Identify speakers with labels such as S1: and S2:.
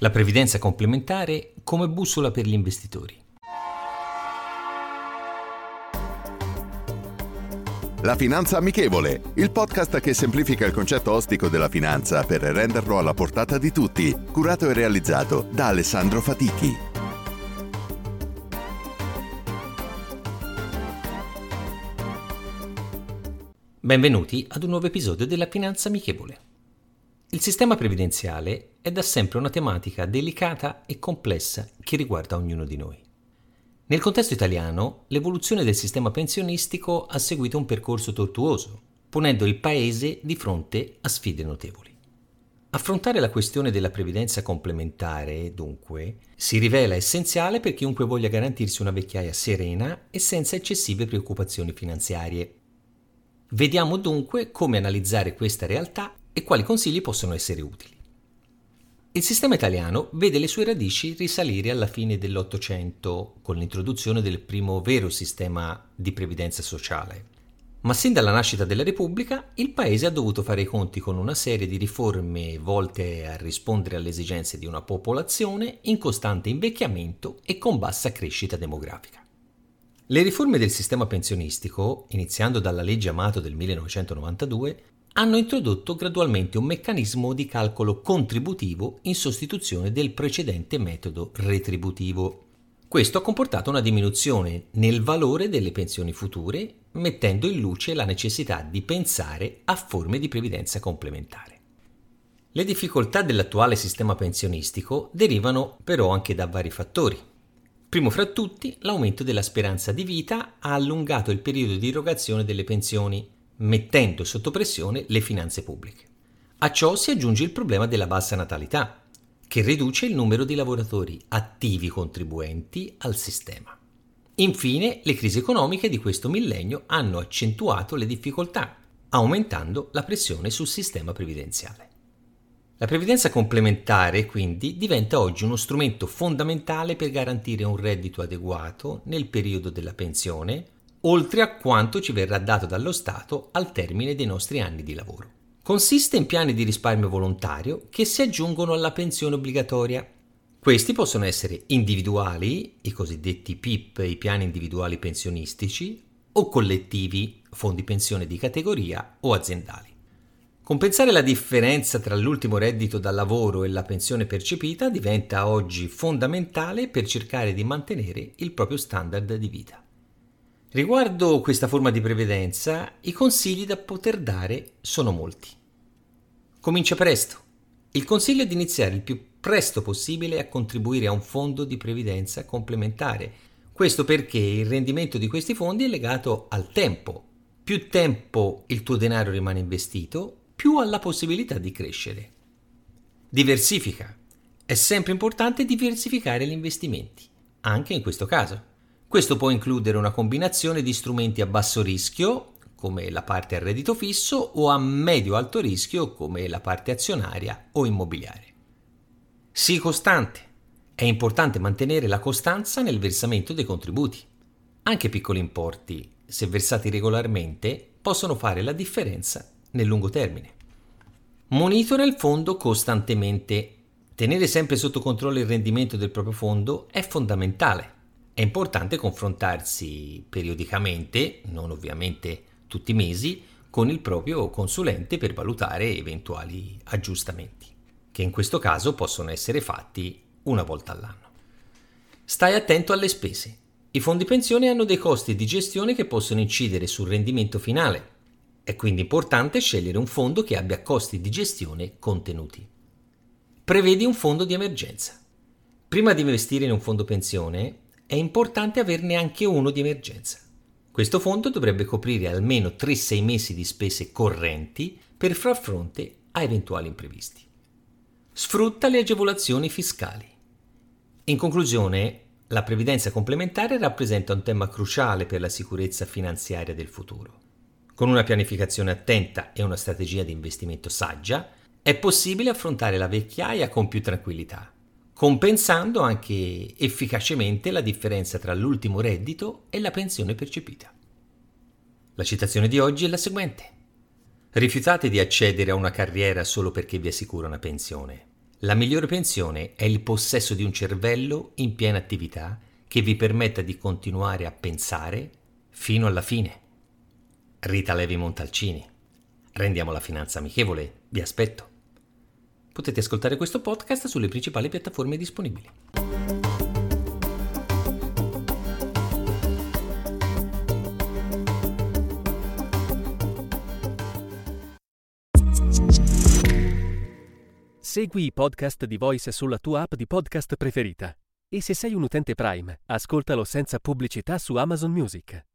S1: La previdenza complementare come bussola per gli investitori.
S2: La Finanza Amichevole, il podcast che semplifica il concetto ostico della finanza per renderlo alla portata di tutti, curato e realizzato da Alessandro Fatichi.
S1: Benvenuti ad un nuovo episodio della Finanza Amichevole. Il sistema previdenziale è da sempre una tematica delicata e complessa che riguarda ognuno di noi. Nel contesto italiano, l'evoluzione del sistema pensionistico ha seguito un percorso tortuoso, ponendo il Paese di fronte a sfide notevoli. Affrontare la questione della previdenza complementare, dunque, si rivela essenziale per chiunque voglia garantirsi una vecchiaia serena e senza eccessive preoccupazioni finanziarie. Vediamo dunque come analizzare questa realtà e quali consigli possono essere utili. Il sistema italiano vede le sue radici risalire alla fine dell'Ottocento con l'introduzione del primo vero sistema di previdenza sociale. Ma sin dalla nascita della Repubblica il Paese ha dovuto fare i conti con una serie di riforme volte a rispondere alle esigenze di una popolazione in costante invecchiamento e con bassa crescita demografica. Le riforme del sistema pensionistico, iniziando dalla legge Amato del 1992, hanno introdotto gradualmente un meccanismo di calcolo contributivo in sostituzione del precedente metodo retributivo. Questo ha comportato una diminuzione nel valore delle pensioni future, mettendo in luce la necessità di pensare a forme di previdenza complementare. Le difficoltà dell'attuale sistema pensionistico derivano però anche da vari fattori. Primo fra tutti, l'aumento della speranza di vita ha allungato il periodo di erogazione delle pensioni, mettendo sotto pressione le finanze pubbliche. A ciò si aggiunge il problema della bassa natalità, che riduce il numero di lavoratori attivi contribuenti al sistema. Infine, le crisi economiche di questo millennio hanno accentuato le difficoltà, aumentando la pressione sul sistema previdenziale. La previdenza complementare, quindi, diventa oggi uno strumento fondamentale per garantire un reddito adeguato nel periodo della pensione, oltre a quanto ci verrà dato dallo Stato al termine dei nostri anni di lavoro. Consiste in piani di risparmio volontario che si aggiungono alla pensione obbligatoria. Questi possono essere individuali, i cosiddetti PIP, i piani individuali pensionistici, o collettivi, fondi pensione di categoria o aziendali. Compensare la differenza tra l'ultimo reddito da lavoro e la pensione percepita diventa oggi fondamentale per cercare di mantenere il proprio standard di vita. Riguardo questa forma di previdenza, i consigli da poter dare sono molti. Comincia presto. Il consiglio è di iniziare il più presto possibile a contribuire a un fondo di previdenza complementare. Questo perché il rendimento di questi fondi è legato al tempo. Più tempo il tuo denaro rimane investito, più ha la possibilità di crescere. Diversifica. È sempre importante diversificare gli investimenti, anche in questo caso. Questo può includere una combinazione di strumenti a basso rischio, come la parte a reddito fisso, o a medio-alto rischio, come la parte azionaria o immobiliare. Sii costante. È importante mantenere la costanza nel versamento dei contributi. Anche piccoli importi, se versati regolarmente, possono fare la differenza nel lungo termine. Monitora il fondo costantemente. Tenere sempre sotto controllo il rendimento del proprio fondo è fondamentale è importante confrontarsi periodicamente, non ovviamente tutti i mesi, con il proprio consulente per valutare eventuali aggiustamenti, che in questo caso possono essere fatti una volta all'anno. Stai attento alle spese. I fondi pensione hanno dei costi di gestione che possono incidere sul rendimento finale. È quindi importante scegliere un fondo che abbia costi di gestione contenuti. Prevedi un fondo di emergenza. Prima di investire in un fondo pensione, è importante averne anche uno di emergenza. Questo fondo dovrebbe coprire almeno 3-6 mesi di spese correnti per far fronte a eventuali imprevisti. Sfrutta le agevolazioni fiscali. In conclusione, la previdenza complementare rappresenta un tema cruciale per la sicurezza finanziaria del futuro. Con una pianificazione attenta e una strategia di investimento saggia, è possibile affrontare la vecchiaia con più tranquillità compensando anche efficacemente la differenza tra l'ultimo reddito e la pensione percepita. La citazione di oggi è la seguente. Rifiutate di accedere a una carriera solo perché vi assicura una pensione. La migliore pensione è il possesso di un cervello in piena attività che vi permetta di continuare a pensare fino alla fine. Rita Levi Montalcini. Rendiamo la finanza amichevole. Vi aspetto. Potete ascoltare questo podcast sulle principali piattaforme disponibili.
S3: Segui i podcast di Voice sulla tua app di podcast preferita. E se sei un utente Prime, ascoltalo senza pubblicità su Amazon Music.